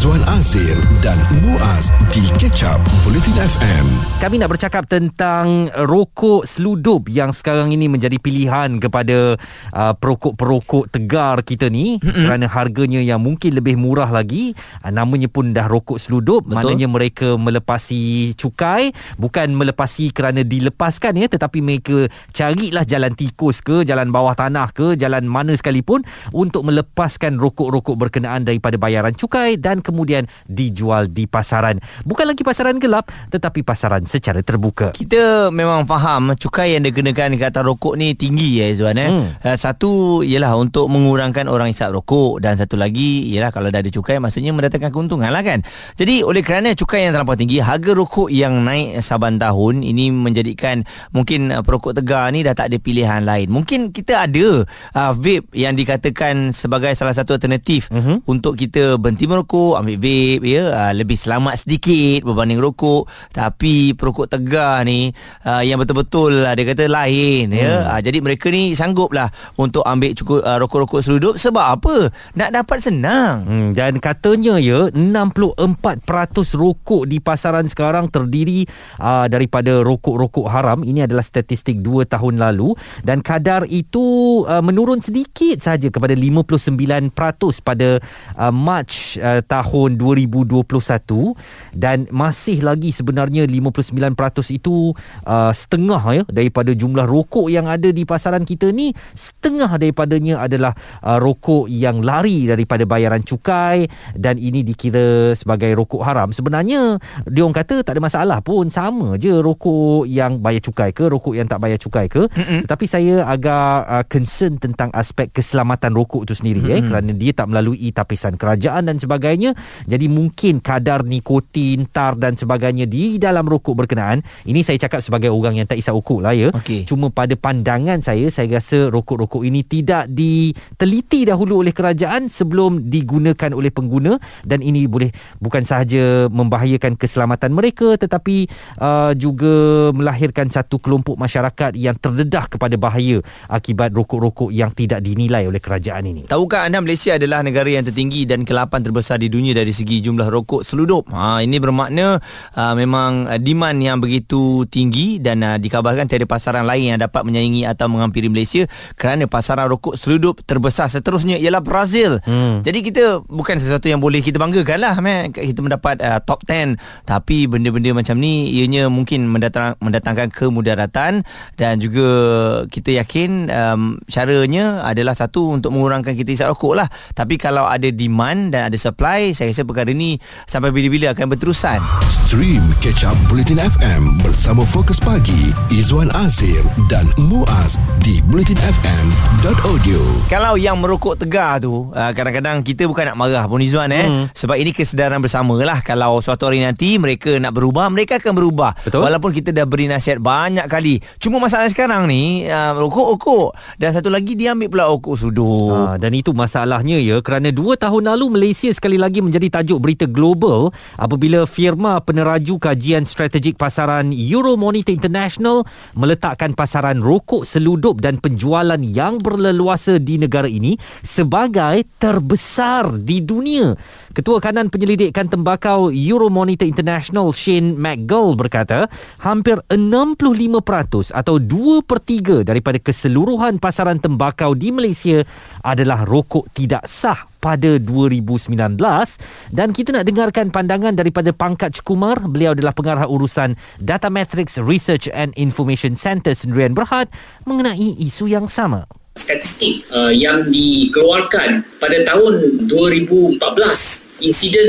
Izwan Azir dan Muaz di Ketchup Bulletin FM. Kami nak bercakap tentang rokok seludup yang sekarang ini menjadi pilihan kepada uh, perokok-perokok tegar kita ni mm-hmm. kerana harganya yang mungkin lebih murah lagi. Uh, namanya pun dah rokok seludup, Betul. maknanya mereka melepasi cukai, bukan melepasi kerana dilepaskan ya, tetapi mereka carilah jalan tikus ke, jalan bawah tanah ke, jalan mana sekalipun untuk melepaskan rokok-rokok berkenaan daripada bayaran cukai dan kemudian dijual di pasaran. Bukan lagi pasaran gelap tetapi pasaran secara terbuka. Kita memang faham cukai yang dikenakan ke atas rokok ni tinggi ya Izwan eh. Hmm. Uh, satu ialah untuk mengurangkan orang isap rokok dan satu lagi ialah kalau dah ada cukai maksudnya mendatangkan keuntungan lah kan. Jadi oleh kerana cukai yang terlampau tinggi harga rokok yang naik saban tahun ini menjadikan mungkin uh, perokok tegar ni dah tak ada pilihan lain. Mungkin kita ada uh, vape yang dikatakan sebagai salah satu alternatif uh-huh. untuk kita berhenti merokok, ambil vape ya, uh, lebih selamat sedikit berbanding rokok. Tapi perokok tegar ni uh, yang betul-betul uh, dia kata lain ya. hmm. ya. Uh, jadi mereka ni sangguplah untuk ambil cukup uh, rokok-rokok seludup sebab apa? Nak dapat senang. Hmm, dan katanya ya 64% rokok di pasaran sekarang terdiri uh, daripada rokok-rokok haram. Ini adalah statistik 2 tahun lalu dan kadar itu uh, menurun sedikit saja kepada 59% pada uh, Mac uh, tahun 2021 dan masih lagi sebenarnya 59% itu uh, setengah ya daripada jumlah rokok yang ada di pasaran kita ni setengah daripadanya adalah uh, rokok yang lari daripada bayaran cukai dan ini dikira sebagai rokok haram sebenarnya dia orang kata tak ada masalah pun sama je rokok yang bayar cukai ke rokok yang tak bayar cukai ke Mm-mm. tetapi saya agak uh, concern tentang aspek keselamatan rokok itu sendiri mm-hmm. eh kerana dia tak melalui tapisan kerajaan dan sebagainya jadi mungkin kadar nikotin tar dan sebagainya di dalam rokok berkenaan ini saya cakap sebagai orang yang tak isap rokok lah ya. Okay. cuma pada pandangan saya saya rasa rokok-rokok ini tidak diteliti dahulu oleh kerajaan sebelum digunakan oleh pengguna dan ini boleh bukan sahaja membahayakan keselamatan mereka tetapi uh, juga melahirkan satu kelompok masyarakat yang terdedah kepada bahaya akibat rokok-rokok yang tidak dinilai oleh kerajaan ini. Tahukah anda Malaysia adalah negara yang tertinggi dan ke-8 terbesar di dunia dari segi jumlah rokok seludup. Ha ini bermakna uh, memang uh, demand yang begitu tinggi dan uh, dikabarkan tiada pasaran lain yang dapat menyaingi atau menghampiri Malaysia kerana pasaran rokok seludup terbesar seterusnya ialah Brazil. Hmm. Jadi kita bukan sesuatu yang boleh kita banggakan lah man. kita mendapat uh, top 10 tapi benda-benda macam ni ianya mungkin mendatang, mendatangkan kemudaratan dan juga kita yakin um, caranya adalah satu untuk mengurangkan kita isap rokok lah tapi kalau ada demand dan ada supply saya rasa perkara ini sampai bila-bila akan berterusan stream catch up bulletin FM bersama Fokus Pagi Izwan Azir dan Muaz di bulletinfm.audio kalau yang merokok tegar tu uh, kadang-kadang kita bukan nak marah pun Izwan eh. Hmm. sebab ini kesedaran bersama lah kalau suatu hari nanti mereka nak berubah mereka akan berubah. Betul? walaupun kita dah beri nasihat banyak kali. Cuma masalah sekarang ni uh, rokok-rokok dan satu lagi dia ambil pula rokok sudu uh, dan itu masalahnya ya. Kerana 2 tahun lalu Malaysia sekali lagi menjadi tajuk berita global apabila firma peneraju kajian strategik pasaran Euromonitor International meletakkan pasaran rokok seludup dan penjualan yang berleluasa di negara ini sebagai terbesar di dunia. Ketua Kanan Penyelidikan Tembakau Euromonitor International Shane McGill berkata hampir 65% atau 2 per 3 daripada keseluruhan pasaran tembakau di Malaysia adalah rokok tidak sah pada 2019 dan kita nak dengarkan pandangan daripada Pangkat Kumar. Beliau adalah pengarah urusan Data Matrix Research and Information Center Sendirian Berhad mengenai isu yang sama statistik uh, yang dikeluarkan pada tahun 2014 insiden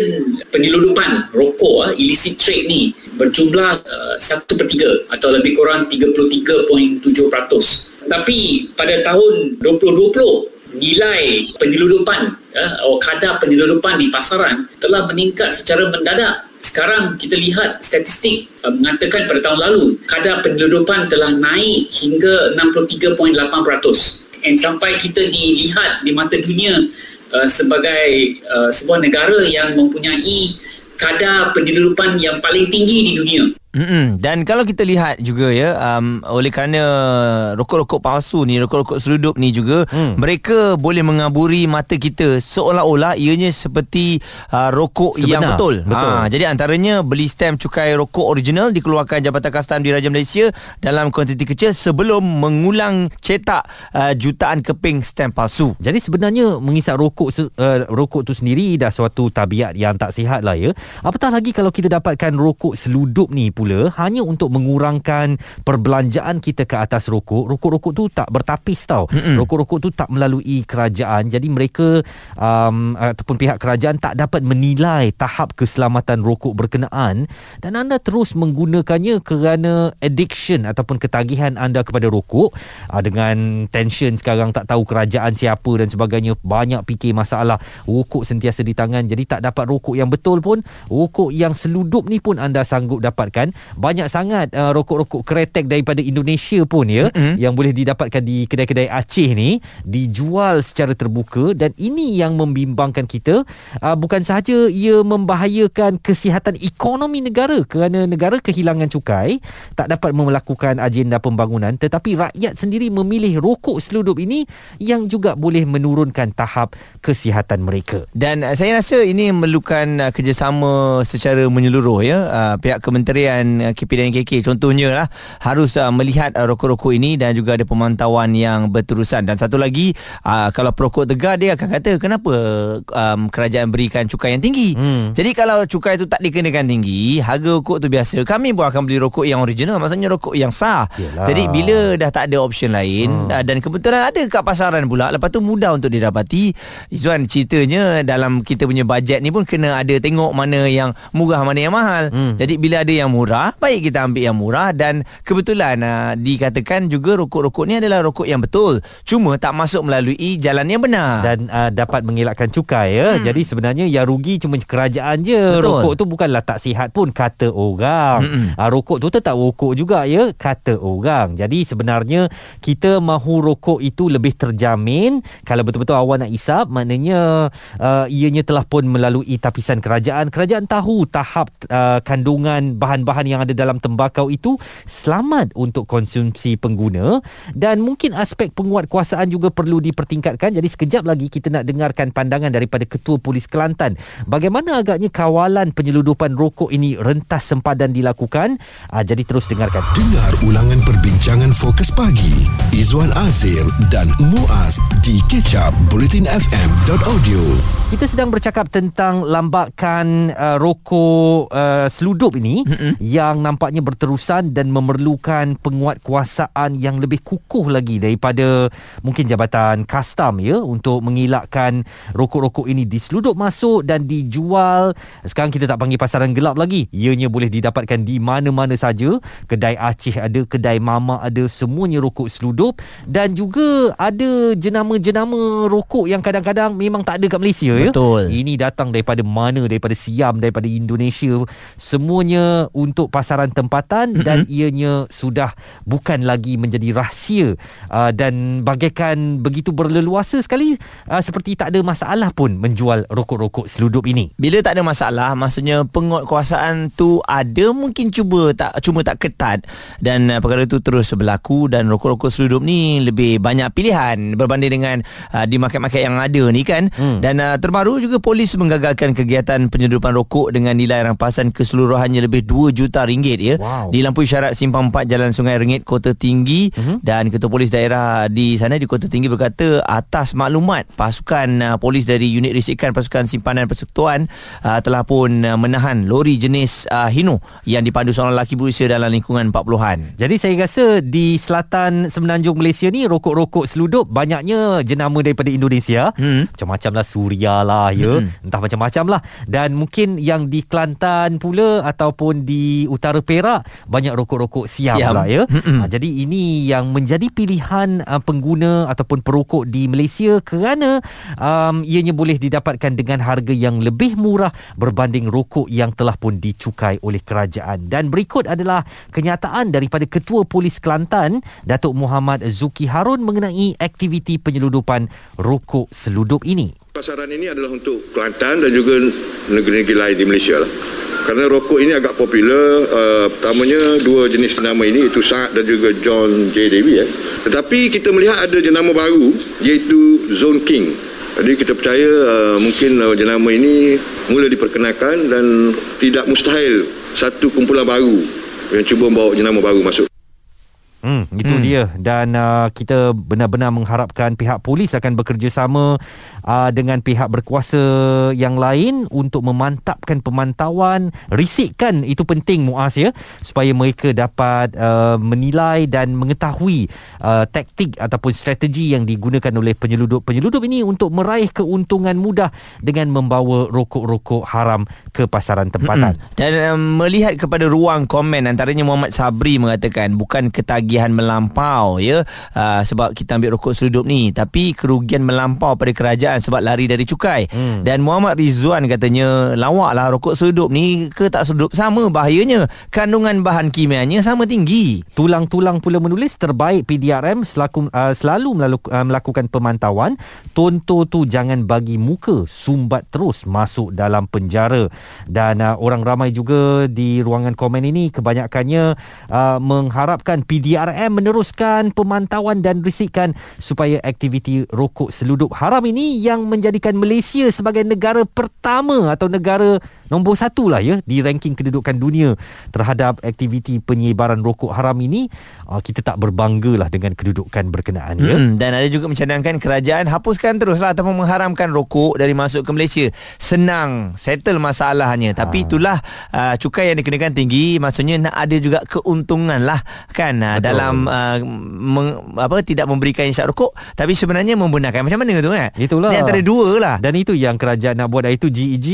penyeludupan rokok uh, illicit trade ni berjumlah uh, 1 per 3 atau lebih kurang 33.7% tapi pada tahun 2020 nilai penyeludupan ya, atau kadar penyeludupan di pasaran telah meningkat secara mendadak. Sekarang kita lihat statistik uh, mengatakan pada tahun lalu kadar penyeludupan telah naik hingga 63.8%. Dan sampai kita dilihat di mata dunia uh, sebagai uh, sebuah negara yang mempunyai kadar penyeludupan yang paling tinggi di dunia. Mm-mm. Dan kalau kita lihat juga ya um, oleh kerana rokok-rokok palsu ni rokok-rokok seludup ni juga hmm. mereka boleh mengaburi mata kita seolah-olah ianya seperti uh, rokok Sebenar. yang betul. Betul. Ha, jadi antaranya beli stem cukai rokok original dikeluarkan Jabatan Kastam Diraja Malaysia dalam kuantiti kecil sebelum mengulang cetak uh, jutaan keping stem palsu. Jadi sebenarnya mengisap rokok uh, rokok tu sendiri dah suatu tabiat yang tak sihat lah ya. Apatah lagi kalau kita dapatkan rokok seludup ni pula hanya untuk mengurangkan perbelanjaan kita ke atas rokok. Rokok-rokok tu tak bertapis tau. Mm-mm. Rokok-rokok tu tak melalui kerajaan. Jadi mereka um, ataupun pihak kerajaan tak dapat menilai tahap keselamatan rokok berkenaan dan anda terus menggunakannya kerana addiction ataupun ketagihan anda kepada rokok uh, dengan tension sekarang tak tahu kerajaan siapa dan sebagainya banyak fikir masalah rokok sentiasa di tangan jadi tak dapat rokok yang betul pun rokok yang seludup ni pun anda sanggup dapatkan banyak sangat uh, rokok-rokok kretek daripada Indonesia pun ya mm-hmm. yang boleh didapatkan di kedai-kedai Aceh ni dijual secara terbuka dan ini yang membimbangkan kita uh, bukan sahaja ia membahayakan kesihatan ekonomi negara kerana negara kehilangan cukai tak dapat melakukan agenda pembangunan tetapi rakyat sendiri memilih rokok seludup ini yang juga boleh menurunkan tahap kesihatan mereka Dan uh, saya rasa ini memerlukan uh, kerjasama secara menyeluruh ya. Uh, pihak Kementerian uh, KPDNKK contohnya lah harus uh, melihat uh, rokok-rokok ini dan juga ada pemantauan yang berterusan. Dan satu lagi uh, kalau perokok tegar dia akan kata kenapa um, kerajaan berikan cukai yang tinggi. Hmm. Jadi kalau cukai itu tak dikenakan tinggi, harga rokok tu biasa, kami pun akan beli rokok yang original, maksudnya rokok yang sah. Yelah. Jadi bila dah tak ada option lain hmm. uh, dan kebetulan ada kat pasaran pula, lepas tu mudah untuk didapati. Izzuan ceritanya dalam kita punya bajet ni pun kena ada tengok mana yang murah mana yang mahal. Hmm. Jadi bila ada yang murah, baik kita ambil yang murah dan kebetulan uh, dikatakan juga rokok-rokok ni adalah rokok yang betul. Cuma tak masuk melalui jalan yang benar. dan uh, dapat mengelakkan cukai ya. Hmm. Jadi sebenarnya yang rugi cuma kerajaan je. Betul. Rokok tu bukanlah tak sihat pun kata orang. Uh, rokok tu tetap rokok juga ya kata orang. Jadi sebenarnya kita mahu rokok itu lebih terjamin kalau betul-betul awak nak isap maknanya uh, ianya telah pun melalui tapisan kerajaan. Kerajaan tahu tahap uh, kandungan bahan-bahan yang ada dalam tembakau itu selamat untuk konsumsi pengguna dan mungkin aspek penguatkuasaan juga perlu dipertingkatkan. Jadi sekejap lagi kita nak dengarkan pandangan daripada Ketua Polis Kelantan. Bagaimana agaknya kawalan penyeludupan rokok ini rentas sempadan dilakukan? Ah, jadi terus dengarkan. Dengar ulangan perbincangan fokus pagi Izwan Azir dan Muaz di kecap bulletinfm.audio. Kita sedang bercakap tentang lambakan uh, rokok uh, seludup ini mm-hmm. yang nampaknya berterusan dan memerlukan penguatkuasaan yang lebih kukuh lagi daripada mungkin Jabatan Kastam ya untuk mengelakkan rokok-rokok ini diseludup masuk dan dijual. Sekarang kita tak panggil pasaran gelap lagi. Ianya boleh didapatkan di mana-mana saja. Kedai Aceh ada, kedai Mama ada, semuanya rokok seludup dan juga ada jenama-jenama rokok yang kadang-kadang memang tak ada kat Malaysia ya. Betul. Ini datang daripada mana? Daripada Siam, daripada Indonesia. Semuanya untuk pasaran tempatan mm-hmm. dan ianya sudah bukan lagi menjadi rahsia uh, dan bagaikan begitu berleluasa sekali uh, seperti tak ada masalah pun menjual rokok-rokok seludup ini. Bila tak ada masalah Maksudnya penguatkuasaan tu ada Mungkin cuba tak cuma tak ketat Dan uh, perkara itu terus berlaku Dan rokok-rokok seludup ni Lebih banyak pilihan Berbanding dengan uh, Di market-market yang ada ni kan Hmm. Dan uh, terbaru juga Polis menggagalkan kegiatan Penyeludupan rokok Dengan nilai rampasan keseluruhannya Lebih 2 juta ringgit ya Wow. Dilampui syarat Simpang 4 Jalan Sungai Rengit Kota Tinggi Mhm. Dan Ketua Polis Daerah Di sana di Kota Tinggi berkata Atas maklumat Pasukan uh, polis dari Unit Risikan Pasukan Simpanan Persekutuan uh, Telah pun uh, menahan Lori jenis uh, Hino Yang dipandu seorang lelaki berusia Dalam lingkungan 40-an Jadi saya rasa di selatan semenanjung Malaysia ni rokok-rokok seludup banyaknya jenama daripada Indonesia. Hmm. Macam-macam lah Suria lah ya. Hmm. Entah macam-macam lah. Dan mungkin yang di Kelantan pula ataupun di utara Perak banyak rokok-rokok Siam, Siam. pula ya. Ha, jadi ini yang menjadi pilihan uh, pengguna ataupun perokok di Malaysia kerana um, ianya boleh didapatkan dengan harga yang lebih murah berbanding rokok yang telah pun dicukai oleh kerajaan. Dan berikut adalah kenyataan daripada Ketua Polis Kelantan, Datuk Muhammad Zuki Harun mengenai aktiviti penyeludupan rokok seludup ini. Pasaran ini adalah untuk Kelantan dan juga negeri-negeri lain di Malaysia lah. kerana rokok ini agak popular uh, pertamanya dua jenis jenama ini iaitu Saad dan juga John J. Davy eh. tetapi kita melihat ada jenama baru iaitu Zone King jadi kita percaya uh, mungkin uh, jenama ini mula diperkenalkan dan tidak mustahil satu kumpulan baru yang cuba membawa jenama baru masuk Hmm, itu hmm. dia dan uh, kita benar-benar mengharapkan pihak polis akan bekerjasama uh, dengan pihak berkuasa yang lain untuk memantapkan pemantauan, risikkan itu penting Muaz ya supaya mereka dapat uh, menilai dan mengetahui uh, taktik ataupun strategi yang digunakan oleh penyeludup-penyeludup ini untuk meraih keuntungan mudah dengan membawa rokok-rokok haram ke pasaran tempatan. Hmm. Dan um, melihat kepada ruang komen antaranya Muhammad Sabri mengatakan bukan ketagi kerugian melampau ya. Uh, sebab kita ambil rokok seludup ni. Tapi kerugian melampau pada kerajaan sebab lari dari cukai. Hmm. dan Muhammad Rizwan katanya lawaklah rokok seludup ni ke tak seludup sama bahayanya kandungan bahan kimianya sama tinggi. Tulang-tulang pula menulis terbaik PDRM selaku, uh, selalu melalu, uh, melakukan pemantauan. Tonto tu jangan bagi muka sumbat terus masuk dalam penjara. Dan uh, orang ramai juga di ruangan komen ini kebanyakannya uh, mengharapkan PDRM PRM meneruskan pemantauan dan risikan supaya aktiviti rokok seludup haram ini yang menjadikan Malaysia sebagai negara pertama atau negara nombor satu lah ya di ranking kedudukan dunia terhadap aktiviti penyebaran rokok haram ini uh, kita tak berbangga lah dengan kedudukan berkenaan ya. Hmm, dan ada juga mencadangkan kerajaan hapuskan teruslah ataupun mengharamkan rokok dari masuk ke Malaysia. Senang settle masalahnya. Tapi ha. itulah uh, cukai yang dikenakan tinggi maksudnya nak ada juga keuntungan lah kan? Uh, dalam uh, meng, apa tidak memberikan isyak rokok tapi sebenarnya membenarkan. Macam mana tu kan itulah. Ni antara dua lah. Dan itu yang kerajaan nak buat itu GEG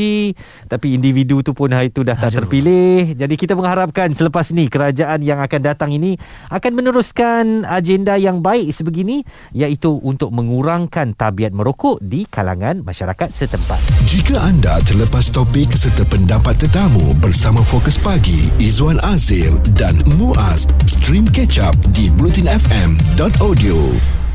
tapi individu tu pun hari itu dah tak Aduh. terpilih. Jadi kita mengharapkan selepas ni kerajaan yang akan datang ini akan meneruskan agenda yang baik sebegini iaitu untuk mengurangkan tabiat merokok di kalangan masyarakat setempat. Jika anda terlepas topik serta pendapat tetamu bersama Fokus Pagi Izwan Azir dan Muaz, stream catch up di blutinfm.audio.